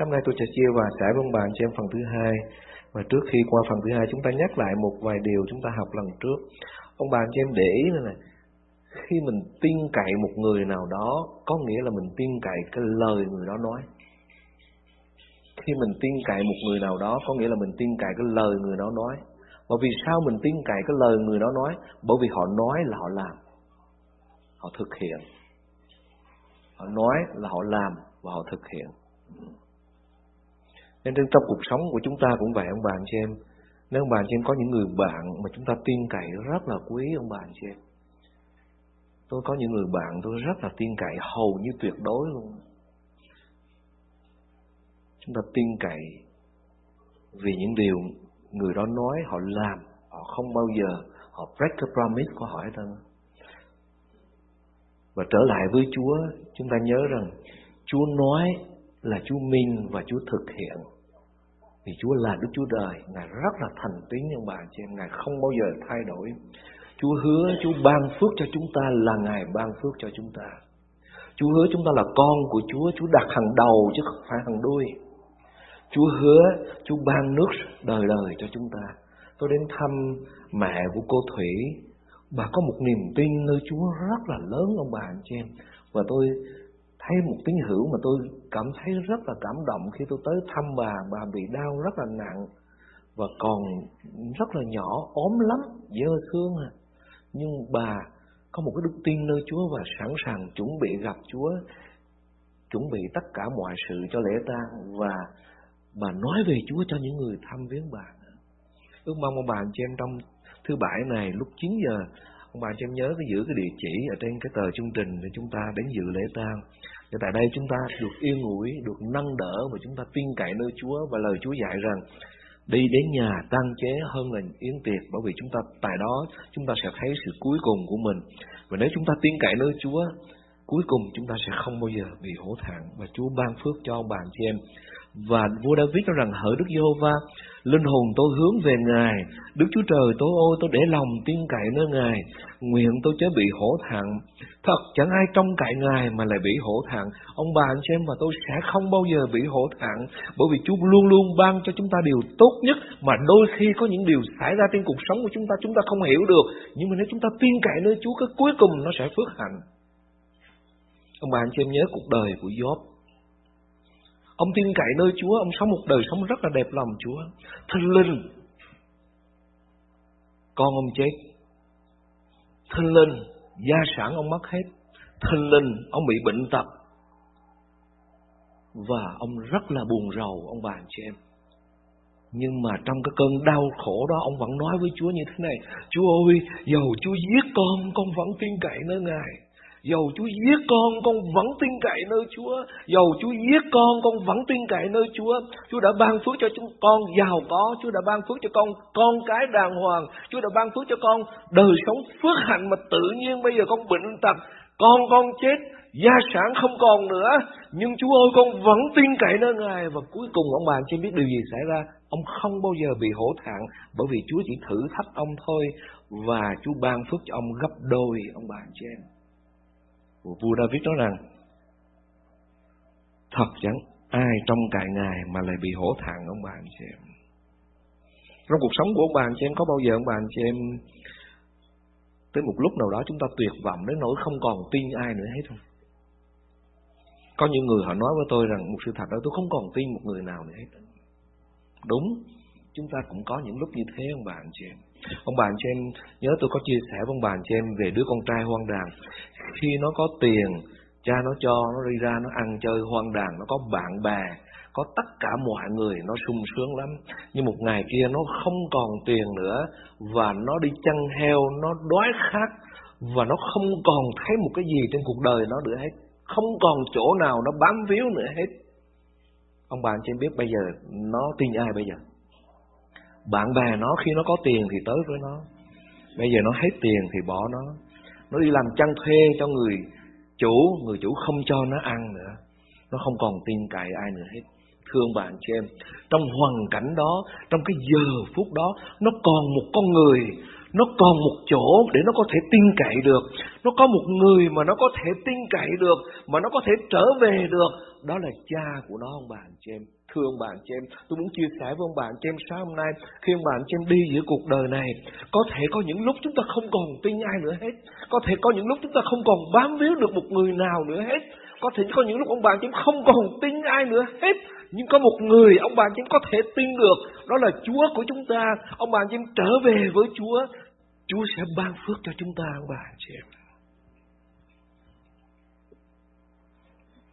Hôm nay tôi sẽ chia và sẻ với ông bạn chị em phần thứ hai. Và trước khi qua phần thứ hai chúng ta nhắc lại một vài điều chúng ta học lần trước. Ông bạn cho em để ý này, khi mình tin cậy một người nào đó có nghĩa là mình tin cậy cái lời người đó nói. Khi mình tin cậy một người nào đó có nghĩa là mình tin cậy cái lời người đó nói. Và vì sao mình tin cậy cái lời người đó nói? Bởi vì họ nói là họ làm. Họ thực hiện. Họ nói là họ làm và họ thực hiện. Nên trong cuộc sống của chúng ta cũng vậy ông bà anh chị em. Nếu ông bà anh chị em có những người bạn mà chúng ta tin cậy rất là quý ông bà anh chị em. Tôi có những người bạn tôi rất là tin cậy hầu như tuyệt đối luôn. Chúng ta tin cậy vì những điều người đó nói họ làm, họ không bao giờ họ break the promise của họ hết trơn. Và trở lại với Chúa, chúng ta nhớ rằng Chúa nói là Chúa minh và Chúa thực hiện. Vì Chúa là Đức Chúa trời Ngài rất là thành tín nhưng bà chị em, Ngài không bao giờ thay đổi. Chúa hứa Chúa ban phước cho chúng ta là Ngài ban phước cho chúng ta. Chúa hứa chúng ta là con của Chúa, Chúa đặt hàng đầu chứ không phải hàng đuôi. Chúa hứa Chúa ban nước đời đời cho chúng ta. Tôi đến thăm mẹ của cô Thủy, bà có một niềm tin nơi Chúa rất là lớn ông bà anh chị em. Và tôi thấy một tín hữu mà tôi cảm thấy rất là cảm động khi tôi tới thăm bà, bà bị đau rất là nặng và còn rất là nhỏ, ốm lắm, dơ xương à. Nhưng bà có một cái đức tin nơi Chúa và sẵn sàng chuẩn bị gặp Chúa, chuẩn bị tất cả mọi sự cho lễ tang và bà nói về Chúa cho những người thăm viếng bà. Ước mong ông bà anh chị em trong thứ bảy này lúc 9 giờ ông bà cho em nhớ cái giữ cái địa chỉ ở trên cái tờ chương trình để chúng ta đến dự lễ tang. Để tại đây chúng ta được yên ủi, được nâng đỡ và chúng ta tin cậy nơi Chúa và lời Chúa dạy rằng đi đến nhà tăng chế hơn là yến tiệc bởi vì chúng ta tại đó chúng ta sẽ thấy sự cuối cùng của mình. Và nếu chúng ta tin cậy nơi Chúa, cuối cùng chúng ta sẽ không bao giờ bị hổ thẹn và Chúa ban phước cho ông bà chị em. Và vua David nói rằng hỡi Đức Giê-hô-va, linh hồn tôi hướng về Ngài, Đức Chúa Trời tôi ôi tôi để lòng tin cậy nơi Ngài, nguyện tôi chớ bị hổ thẹn. Thật chẳng ai trông cậy Ngài mà lại bị hổ thẹn. Ông bà anh chị em và tôi sẽ không bao giờ bị hổ thẹn, bởi vì Chúa luôn luôn ban cho chúng ta điều tốt nhất mà đôi khi có những điều xảy ra trên cuộc sống của chúng ta chúng ta không hiểu được, nhưng mà nếu chúng ta tin cậy nơi Chúa cái cuối cùng nó sẽ phước hạnh. Ông bà anh chị em nhớ cuộc đời của Job Ông tin cậy nơi Chúa, ông sống một đời sống rất là đẹp lòng Chúa. thân linh, con ông chết. thân linh, gia sản ông mất hết. thân linh, ông bị bệnh tật. Và ông rất là buồn rầu, ông bà chị em. Nhưng mà trong cái cơn đau khổ đó Ông vẫn nói với Chúa như thế này Chúa ơi, dầu Chúa giết con Con vẫn tin cậy nơi Ngài Dầu Chúa giết con, con vẫn tin cậy nơi Chúa. Dầu Chúa giết con, con vẫn tin cậy nơi Chúa. Chúa đã ban phước cho chúng con giàu có. Chúa đã ban phước cho con con cái đàng hoàng. Chúa đã ban phước cho con đời sống phước hạnh mà tự nhiên bây giờ con bệnh tật. Con con chết, gia sản không còn nữa. Nhưng Chúa ơi, con vẫn tin cậy nơi Ngài. Và cuối cùng ông bà chưa biết điều gì xảy ra. Ông không bao giờ bị hổ thẹn bởi vì Chúa chỉ thử thách ông thôi. Và Chúa ban phước cho ông gấp đôi ông bà chị em của vua David nói rằng, thật chẳng ai trong cài ngài mà lại bị hổ thẹn, ông bà anh chị em. Trong cuộc sống của ông bà anh chị em, có bao giờ ông bà anh chị em tới một lúc nào đó chúng ta tuyệt vọng đến nỗi không còn tin ai nữa hết không? Có những người họ nói với tôi rằng một sự thật đó tôi không còn tin một người nào nữa hết. Đúng, chúng ta cũng có những lúc như thế, ông bà anh chị em ông bà anh chị em nhớ tôi có chia sẻ với ông bà anh chị em về đứa con trai hoang đàn. Khi nó có tiền, cha nó cho nó đi ra nó ăn chơi hoang đàn, nó có bạn bè, có tất cả mọi người, nó sung sướng lắm. Nhưng một ngày kia nó không còn tiền nữa và nó đi chăn heo, nó đói khát và nó không còn thấy một cái gì trên cuộc đời nó nữa hết. Không còn chỗ nào nó bám víu nữa hết. Ông bà anh chị biết bây giờ nó tin ai bây giờ? Bạn bè nó khi nó có tiền thì tới với nó. Bây giờ nó hết tiền thì bỏ nó. Nó đi làm chăn thuê cho người chủ người chủ không cho nó ăn nữa. Nó không còn tin cậy ai nữa hết. Thương bạn chị em trong hoàn cảnh đó trong cái giờ phút đó nó còn một con người nó còn một chỗ để nó có thể tin cậy được. Nó có một người mà nó có thể tin cậy được, mà nó có thể trở về được. Đó là cha của nó ông bà chị em. Thưa ông bạn cho em, tôi muốn chia sẻ với ông bạn cho em sáng hôm nay, khi ông bạn cho em đi giữa cuộc đời này, có thể có những lúc chúng ta không còn tin ai nữa hết. Có thể có những lúc chúng ta không còn bám víu được một người nào nữa hết. Có thể có những lúc ông bạn anh em không còn tin ai nữa hết. Nhưng có một người ông bạn anh em có thể tin được, đó là Chúa của chúng ta. Ông bạn anh em trở về với Chúa, Chúa sẽ ban phước cho chúng ta ông bạn anh chị em.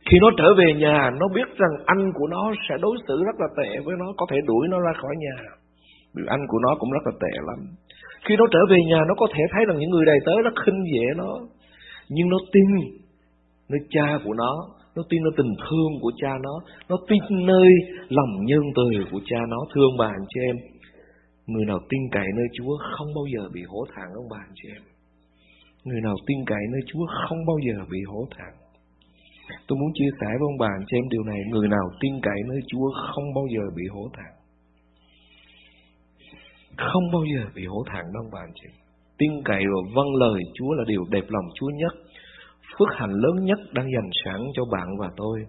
Khi nó trở về nhà, nó biết rằng anh của nó sẽ đối xử rất là tệ với nó, có thể đuổi nó ra khỏi nhà. Vì anh của nó cũng rất là tệ lắm. Khi nó trở về nhà, nó có thể thấy rằng những người đầy tớ rất khinh dễ nó. Nhưng nó tin nơi cha của nó, nó tin nơi tình thương của cha nó, nó tin nơi lòng nhân từ của cha nó. Thương bà anh chị em, người nào tin cậy nơi Chúa không bao giờ bị hổ thẹn ông bà anh chị em. Người nào tin cậy nơi Chúa không bao giờ bị hổ thẹn. Tôi muốn chia sẻ với ông bà xem em điều này, người nào tin cậy nơi Chúa không bao giờ bị hổ thẹn. Không bao giờ bị hổ thẹn đâu ông bà chị. Tin cậy và vâng lời Chúa là điều đẹp lòng Chúa nhất. Phước hạnh lớn nhất đang dành sẵn cho bạn và tôi.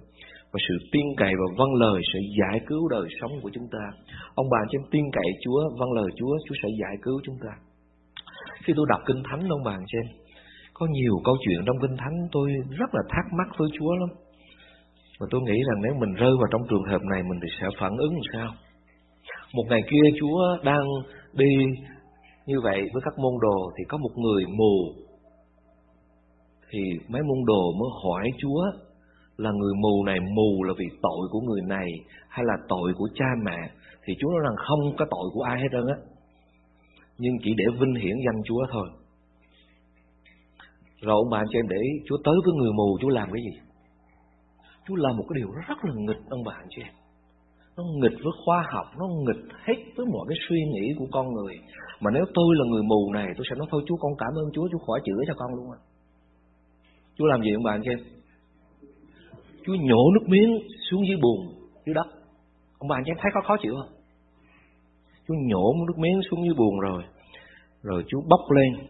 Và sự tin cậy và vâng lời sẽ giải cứu đời sống của chúng ta. Ông bà cho em tin cậy Chúa, vâng lời Chúa, Chúa sẽ giải cứu chúng ta. Khi tôi đọc Kinh Thánh ông bà cho có nhiều câu chuyện trong Kinh Thánh, tôi rất là thắc mắc với Chúa lắm. Và tôi nghĩ rằng nếu mình rơi vào trong trường hợp này, mình thì sẽ phản ứng làm sao? Một ngày kia Chúa đang đi như vậy với các môn đồ thì có một người mù. Thì mấy môn đồ mới hỏi Chúa là người mù này mù là vì tội của người này hay là tội của cha mẹ. Thì Chúa nói rằng không có tội của ai hết trơn á. Nhưng chỉ để vinh hiển danh Chúa thôi. Rồi ông bà anh chị em để ý, Chúa tới với người mù Chúa làm cái gì? Chúa làm một cái điều rất là nghịch ông bà anh chị em. Nó nghịch với khoa học, nó nghịch hết với mọi cái suy nghĩ của con người. Mà nếu tôi là người mù này, tôi sẽ nói thôi Chúa con cảm ơn Chúa, Chúa khỏi chữa cho con luôn à? Chúa làm gì ông bà anh chị em? Chúa nhổ nước miếng xuống dưới bùn, dưới đất. Ông bà anh chị em thấy có khó chịu không? Chúa nhổ nước miếng xuống dưới buồn rồi. Rồi Chúa bốc lên.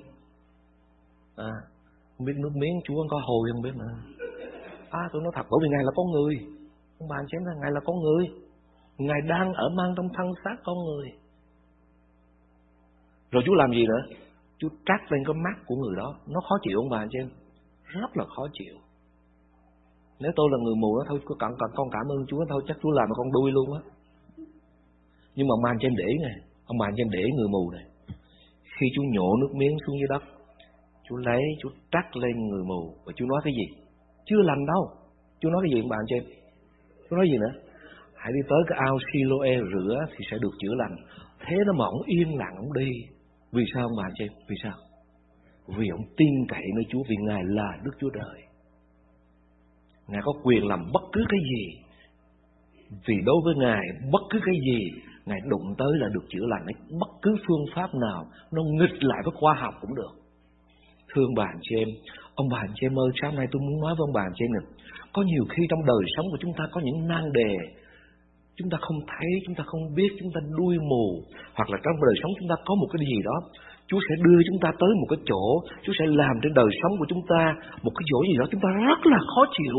À, không biết nước miếng Chúa có hồi không biết mà, À tôi nói thật bởi vì Ngài là con người. Ông bà anh chị em Ngài là con người. Ngài đang ở mang trong thân xác con người. Rồi chú làm gì nữa? Chú trát lên cái mắt của người đó. Nó khó chịu ông bà anh chị em. Rất là khó chịu. Nếu tôi là người mù đó thôi con, con, con cảm ơn Chúa thôi Chắc Chúa làm con đuôi luôn á. Nhưng mà ông bà anh chị em để này Ông bà anh chị em để người mù này. Khi chú nhổ nước miếng xuống dưới đất Chú lấy, chú trắc lên người mù Và chú nói cái gì? Chưa lành đâu Chú nói cái gì bạn cho em? Chú nói gì nữa? Hãy đi tới cái ao Siloe rửa Thì sẽ được chữa lành Thế nó mà ông yên lặng ông đi Vì sao ông bạn chị em? Vì sao? Vì ông tin cậy nơi Chúa Vì Ngài là Đức Chúa Trời Ngài có quyền làm bất cứ cái gì Vì đối với Ngài Bất cứ cái gì Ngài đụng tới là được chữa lành Bất cứ phương pháp nào Nó nghịch lại với khoa học cũng được Thương bạn chị em, ông bạn chị em ơi, sáng nay tôi muốn nói với ông bạn chị em này, có nhiều khi trong đời sống của chúng ta có những nan đề, chúng ta không thấy, chúng ta không biết, chúng ta đuôi mù, hoặc là trong đời sống chúng ta có một cái gì đó, Chúa sẽ đưa chúng ta tới một cái chỗ, Chúa sẽ làm trên đời sống của chúng ta một cái chỗ gì đó chúng ta rất là khó chịu,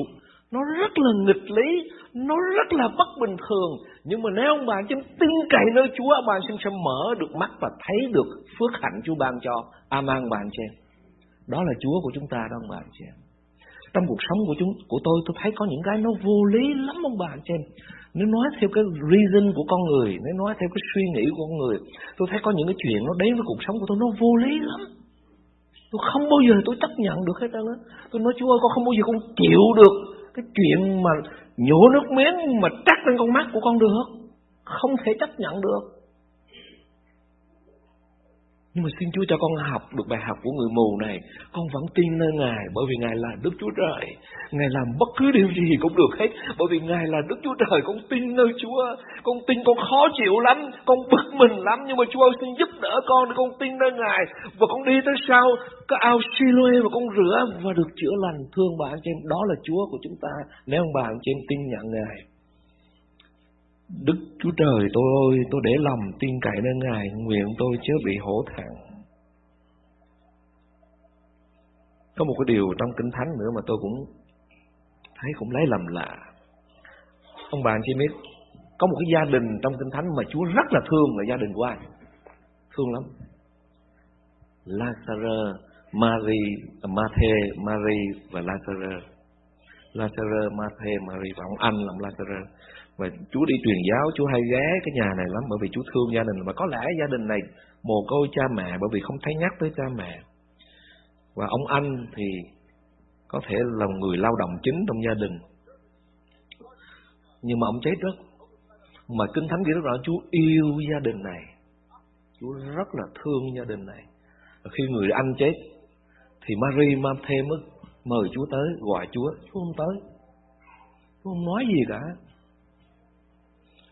nó rất là nghịch lý, nó rất là bất bình thường. Nhưng mà nếu ông bà chúng tin cậy nơi Chúa, ông bà xin sẽ mở được mắt và thấy được phước hạnh Chúa ban cho. Amen bạn chị em. Đó là Chúa của chúng ta đó ông bà anh chị em. Trong cuộc sống của chúng của tôi tôi thấy có những cái nó vô lý lắm ông bà anh chị em. Nếu nói theo cái reason của con người, nếu nói theo cái suy nghĩ của con người, tôi thấy có những cái chuyện nó đến với cuộc sống của tôi nó vô lý lắm. Tôi không bao giờ tôi chấp nhận được hết trơn á. Tôi nói Chúa ơi con không bao giờ con chịu được cái chuyện mà nhổ nước miếng mà trắc lên con mắt của con được. Không thể chấp nhận được. Nhưng mà xin Chúa cho con học được bài học của người mù này. Con vẫn tin nơi Ngài, bởi vì Ngài là Đức Chúa Trời. Ngài làm bất cứ điều gì cũng được hết. Bởi vì Ngài là Đức Chúa Trời. Con tin nơi Chúa. Con tin con khó chịu lắm. Con bực mình lắm. Nhưng mà Chúa ơi, xin giúp đỡ con để con tin nơi Ngài. Và con đi tới sau cái ao Siloe và con rửa và được chữa lành. Thương bạn chị em. Đó là Chúa của chúng ta. Nếu bạn chị em tin nhận Ngài. Đức Chúa Trời tôi ơi, tôi để lòng tin cậy nơi Ngài, nguyện tôi chớ bị hổ thẹn. Có một cái điều trong Kinh Thánh nữa mà tôi cũng thấy cũng lấy làm lạ. Ông bà anh chị biết, có một cái gia đình trong Kinh Thánh mà Chúa rất là thương là gia đình của ai? Thương lắm. Lazarus, Mary, Mathe, Mary và Lazarus. Lazarus, Mathe, Mary và ông anh làm Lazarus. Và Chúa đi truyền giáo, Chúa hay ghé cái nhà này lắm bởi vì Chúa thương gia đình. Và có lẽ gia đình này mồ côi cha mẹ bởi vì không thấy nhắc tới cha mẹ. Và ông anh thì có thể là người lao động chính trong gia đình. Nhưng mà ông chết rất. Mà Kinh Thánh ghi rất rõ Chúa yêu gia đình này. Chúa rất là thương gia đình này. Và khi người anh chết thì Mary Mathe mới mời Chúa tới, gọi Chúa, Chúa không tới. Chúa không nói gì cả.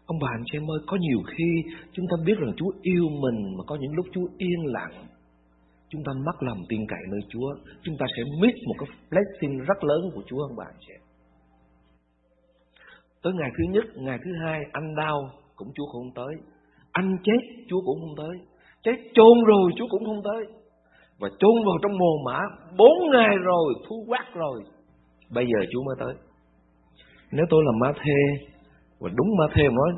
Ông bà anh chị em ơi, có nhiều khi chúng ta biết rằng Chúa yêu mình mà có những lúc Chúa yên lặng. Chúng ta mắc lòng tin cậy nơi Chúa. Chúng ta sẽ miss một cái blessing rất lớn của Chúa ông bà anh chị em. Tới ngày thứ nhất, ngày thứ hai, anh đau cũng Chúa không tới. Anh chết, Chúa cũng không tới. Chết chôn rồi, Chúa cũng không tới. Và chôn vào trong mồ mã bốn ngày rồi, thu quát rồi. Bây giờ Chúa mới tới. Nếu tôi là ma thê và đúng mà thêm nói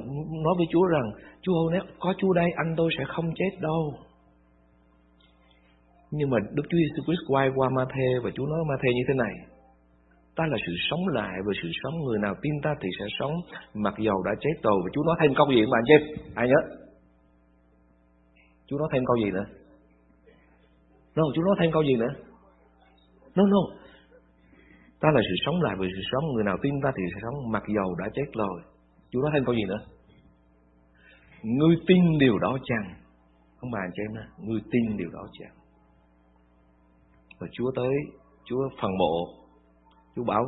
nói với Chúa rằng Chúa ơi nếu có Chúa đây anh tôi sẽ không chết đâu. Nhưng mà Đức Chúa Jesus Christ quay qua ma thê và Chúa nói ma thê như thế này. Ta là sự sống lại và sự sống người nào tin ta thì sẽ sống mặc dầu đã chết tù và Chúa nói thêm câu gì anh chết ai nhớ? Chúa nói thêm câu gì nữa? No, Chúa nói thêm câu gì nữa? No, no. Ta là sự sống lại và sự sống người nào tin ta thì sẽ sống mặc dầu đã chết rồi. Chúa nói thêm câu gì nữa? Ngươi tin điều đó chăng? Ông bà cho em nè, ngươi tin điều đó chăng? Và Chúa tới, Chúa phần mộ, Chúa bảo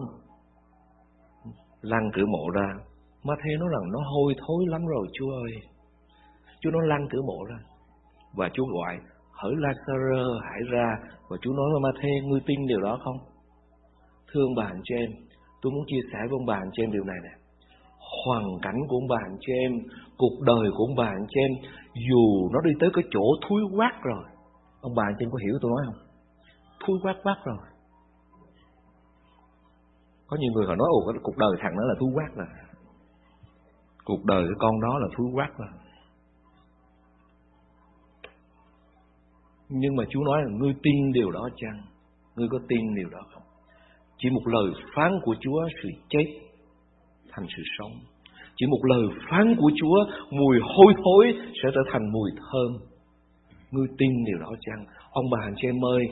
lăn cửa mộ ra. Mà thế nói rằng nó hôi thối lắm rồi Chúa ơi. Chúa nó lăn cửa mộ ra. Và Chúa gọi, hỡi Lazaro hãy ra. Và Chúa nói với Ma-thê, ngươi tin điều đó không? Thương ông bà anh em, tôi muốn chia sẻ với ông bà anh em điều này nè hoàn cảnh của ông bà anh chị em, cuộc đời của ông bà anh chị em, dù nó đi tới cái chỗ thúi quát rồi. Ông bà anh chị em có hiểu tôi nói không? Thúi quát quát rồi. Có nhiều người họ nói, ồ, cái cuộc đời thằng đó là thúi quát rồi. Cuộc đời cái con đó là thúi quát rồi. Nhưng mà Chúa nói là ngươi tin điều đó chăng? Ngươi có tin điều đó không? Chỉ một lời phán của Chúa sự chết thành sự sống. Chỉ một lời phán của Chúa, mùi hôi thối sẽ trở thành mùi thơm. Ngươi tin điều đó chăng? Ông bà anh chị em ơi,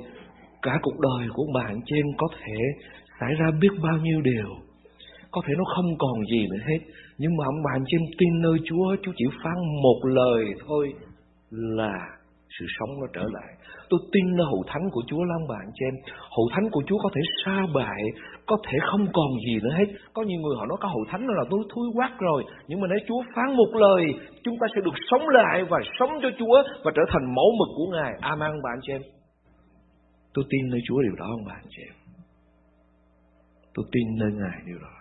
cả cuộc đời của ông bà anh chị em có thể xảy ra biết bao nhiêu điều. Có thể nó không còn gì nữa hết. Nhưng mà ông bà anh chị em tin nơi Chúa, Chúa chỉ phán một lời thôi là sự sống nó trở lại. Tôi tin nơi hậu thánh của Chúa lắm bạn cho em. Hậu thánh của Chúa có thể sa bại, có thể không còn gì nữa hết. Có nhiều người họ nói có hậu thánh là tôi thui quát rồi. Nhưng mà nếu Chúa phán một lời, chúng ta sẽ được sống lại và sống cho Chúa và trở thành mẫu mực của Ngài. Amen bạn cho em. Tôi tin nơi Chúa điều đó không bạn chị em. Tôi tin nơi Ngài điều đó.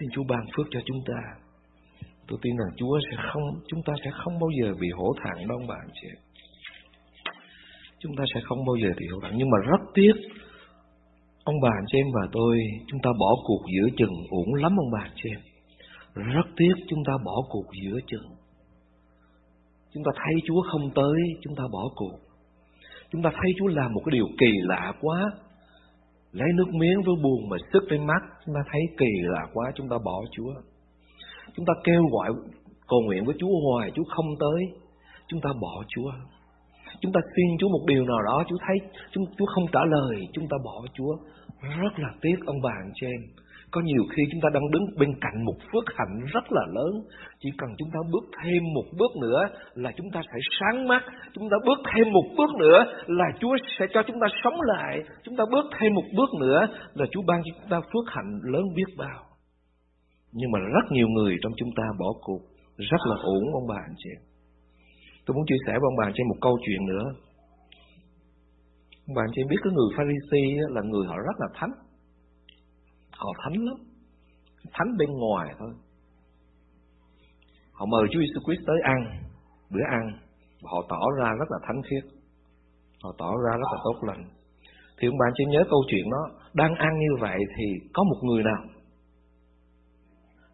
Xin Chúa ban phước cho chúng ta. Tôi tin rằng Chúa sẽ không, chúng ta sẽ không bao giờ bị hổ thẹn đâu bạn chị. Chúng ta sẽ không bao giờ bị hổ thẹn. Nhưng mà rất tiếc ông bà chị em và tôi chúng ta bỏ cuộc giữa chừng uổng lắm ông bà chị em. Rất tiếc chúng ta bỏ cuộc giữa chừng. Chúng ta thấy Chúa không tới chúng ta bỏ cuộc. Chúng ta thấy Chúa làm một cái điều kỳ lạ quá. Lấy nước miếng với buồn mà sức lên mắt chúng ta thấy kỳ lạ quá chúng ta bỏ Chúa chúng ta kêu gọi cầu nguyện với Chúa hoài, Chúa không tới, chúng ta bỏ Chúa. Chúng ta xin Chúa một điều nào đó, Chúa thấy chúng Chúa không trả lời, chúng ta bỏ Chúa. Rất là tiếc ông bà anh chị em. Có nhiều khi chúng ta đang đứng bên cạnh một phước hạnh rất là lớn. Chỉ cần chúng ta bước thêm một bước nữa là chúng ta sẽ sáng mắt. Chúng ta bước thêm một bước nữa là Chúa sẽ cho chúng ta sống lại. Chúng ta bước thêm một bước nữa là Chúa ban cho chúng ta phước hạnh lớn biết bao nhưng mà rất nhiều người trong chúng ta bỏ cuộc, rất là ổn ông bà anh chị. Tôi muốn chia sẻ với ông bà anh chị một câu chuyện nữa. Ông bà anh chị biết cái người Pharisee là người họ rất là thánh. Họ thánh lắm. Thánh bên ngoài thôi. Họ mời Chúa Jesus Christ tới ăn, bữa ăn. Họ tỏ ra rất là thánh khiết. Họ tỏ ra rất là tốt lành. Thì ông bà anh chị nhớ câu chuyện đó. Đang ăn như vậy thì có một người nào?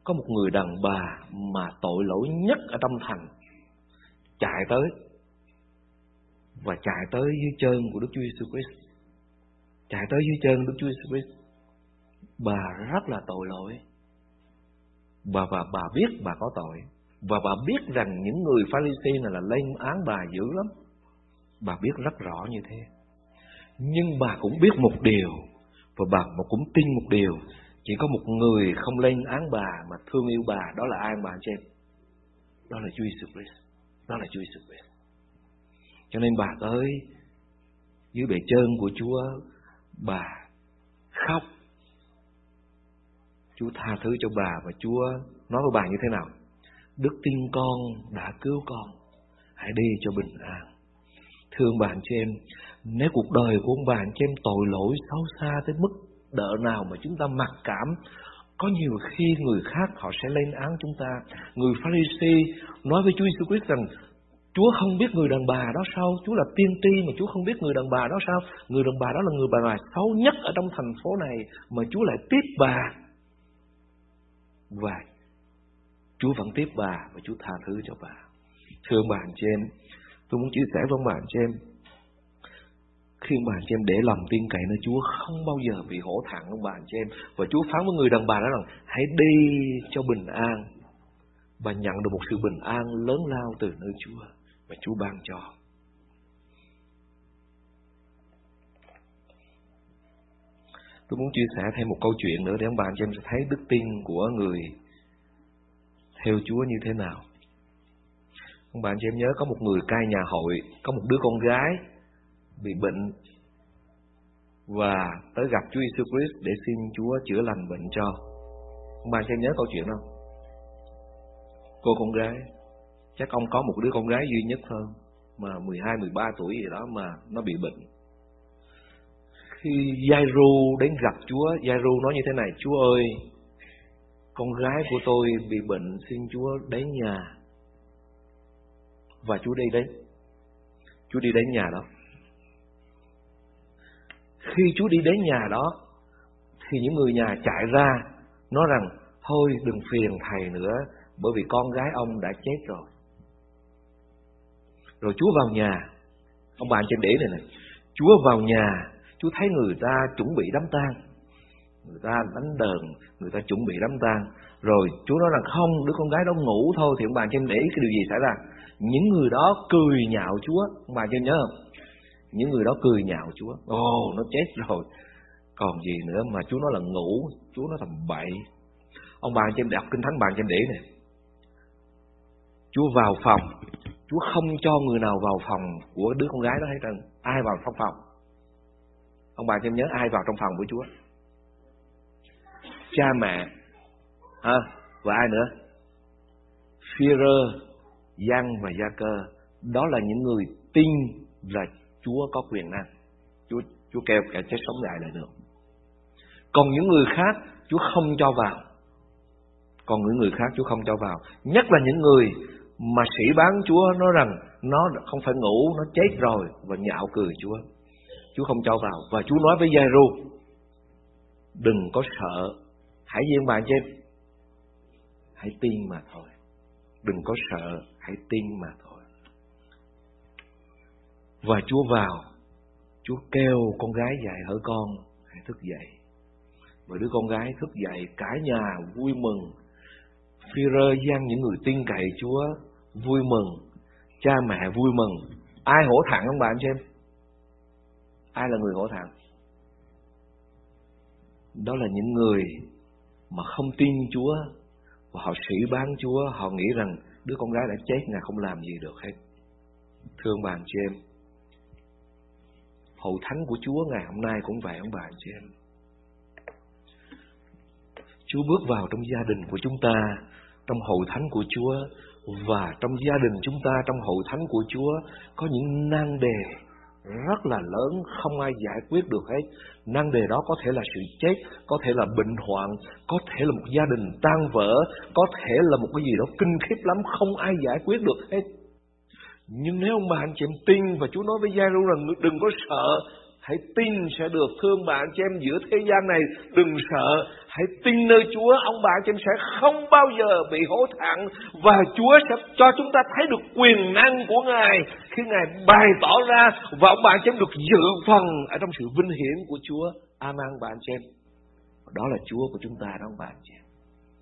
Có một người đàn bà Mà tội lỗi nhất ở trong thành, Chạy tới Và chạy tới dưới chân của Đức Chúa Jesus Christ. Chạy tới dưới chân Đức Chúa Jesus Christ. Bà rất là tội lỗi. Bà và bà biết bà có tội. Và bà biết rằng những người Pharisee này là lên án bà dữ lắm. Bà biết rất rõ như thế. Nhưng bà cũng biết một điều, Và bà cũng tin một điều. Chỉ có một người không lên án bà Mà thương yêu bà Đó là ai mà anh chị em Đó là Chúa Jesus Christ. Đó là Chúa Jesus Christ. Cho nên bà tới Dưới bề chân của Chúa Bà khóc. Chúa tha thứ cho bà Và Chúa nói với bà như thế nào? Đức tin con đã cứu con Hãy đi cho bình an. Thương bạn cho em, nếu cuộc đời của ông bạn cho em tội lỗi xấu xa tới mức đỡ nào mà chúng ta mặc cảm, có nhiều khi người khác họ sẽ lên án chúng ta. Người Pharisee nói với Chúa Jesus Christ rằng Chúa không biết người đàn bà đó sao? Chúa là tiên tri mà Chúa không biết người đàn bà đó sao? Người đàn bà đó là người bà bà xấu nhất Ở trong thành phố này Mà Chúa lại tiếp bà. Và Chúa vẫn tiếp bà Và Chúa tha thứ cho bà. Thưa bạn bà anh chị em Tôi muốn chia sẻ với bạn chị em khi ông bạn cho em để lòng tin cậy nơi Chúa không bao giờ bị hổ thẳng ông bạn cho em và Chúa phán với người đàn bà đó rằng hãy đi cho bình an và nhận được một sự bình an lớn lao từ nơi Chúa và Chúa ban cho. Tôi muốn chia sẻ thêm một câu chuyện nữa để ông bạn cho em sẽ thấy đức tin của người theo Chúa như thế nào. Ông bạn cho em nhớ có một người cai nhà hội, có một đứa con gái bị bệnh và tới gặp Chúa Giêsu Christ để xin Chúa chữa lành bệnh cho. Ông bà cho nhớ câu chuyện không? Cô con gái, chắc ông có một đứa con gái duy nhất thôi, mà 12, 13 tuổi gì đó mà nó bị bệnh. Khi Giai-ru đến gặp Chúa, Giai-ru nói như thế này, Chúa ơi, con gái của tôi bị bệnh, xin Chúa đến nhà và Chúa đi đến Chúa đi đến nhà đó khi Chúa đi đến nhà đó, Thì những người nhà chạy ra, Nói rằng, Thôi đừng phiền thầy nữa, Bởi vì con gái ông đã chết rồi. Rồi Chúa vào nhà. Ông bà trên đế này này Chúa vào nhà, Chúa thấy người ta chuẩn bị đám tang. Người ta đánh đờn, Người ta chuẩn bị đám tang. Rồi Chúa nói rằng, không, Đứa con gái đó ngủ thôi. Thì ông bà trên để cái điều gì xảy ra? Những người đó cười nhạo Chúa. Ông bà cho nhớ không? Những người đó cười nhạo Chúa. Ồ. Oh, nó chết rồi. Còn gì nữa mà Chúa nói là ngủ Chúa nói thầm bậy. Ông bà trên đọc kinh thánh bàn trên đĩa này Chúa vào phòng Chúa không cho người nào vào phòng của đứa con gái đó hết trơn. Ai vào trong phòng? Ông bà cho nhớ ai vào trong phòng của Chúa? Cha mẹ. À, và ai nữa? Führer Giăng và Gia Cơ. Đó là những người tin là Chúa có quyền năng. Chúa Chúa kêu kẻ chết sống lại lại được. Còn những người khác Chúa không cho vào. Còn những người khác Chúa không cho vào. Nhất là những người mà sĩ bán Chúa nói rằng nó không phải ngủ, nó chết rồi và nhạo cười Chúa. Chúa không cho vào và Chúa nói với Giai-ru đừng có sợ, hãy yên bạn trên, hãy tin mà thôi. Đừng có sợ, hãy tin mà thôi. Và Chúa vào, Chúa kêu con gái dậy hỡi con, hãy thức dậy. Và đứa con gái thức dậy, cả nhà vui mừng. Phi rơ gian những người tin cậy Chúa vui mừng, cha mẹ vui mừng. Ai hổ thẳng không bạn xem? Ai là người hổ thẳng? Đó là những người mà không tin Chúa và họ sĩ bán Chúa, họ nghĩ rằng đứa con gái đã chết Ngài không làm gì được hết. Thương bạn chị em, hậu thánh của Chúa ngày hôm nay cũng vậy ông bà chị em. Chúa bước vào trong gia đình của chúng ta, trong hậu thánh của Chúa và trong gia đình chúng ta, trong hậu thánh của Chúa có những nan đề rất là lớn không ai giải quyết được hết. nan đề đó có thể là sự chết, có thể là bệnh hoạn, có thể là một gia đình tan vỡ, có thể là một cái gì đó kinh khiếp lắm không ai giải quyết được hết. Nhưng nếu ông bà anh chị em tin và Chúa nói với Giai-ru rằng đừng có sợ, Hãy tin sẽ được thương bạn chị em giữa thế gian này. Đừng sợ. Hãy tin nơi Chúa. Ông bà anh chị em sẽ không bao giờ bị hổ thẹn. Và Chúa sẽ cho chúng ta thấy được quyền năng của Ngài. Khi Ngài bày tỏ ra. Và ông bà anh chị em được dự phần ở trong sự vinh hiển của Chúa. Amen bạn chị em. Đó là Chúa của chúng ta đó ông bà anh chị em.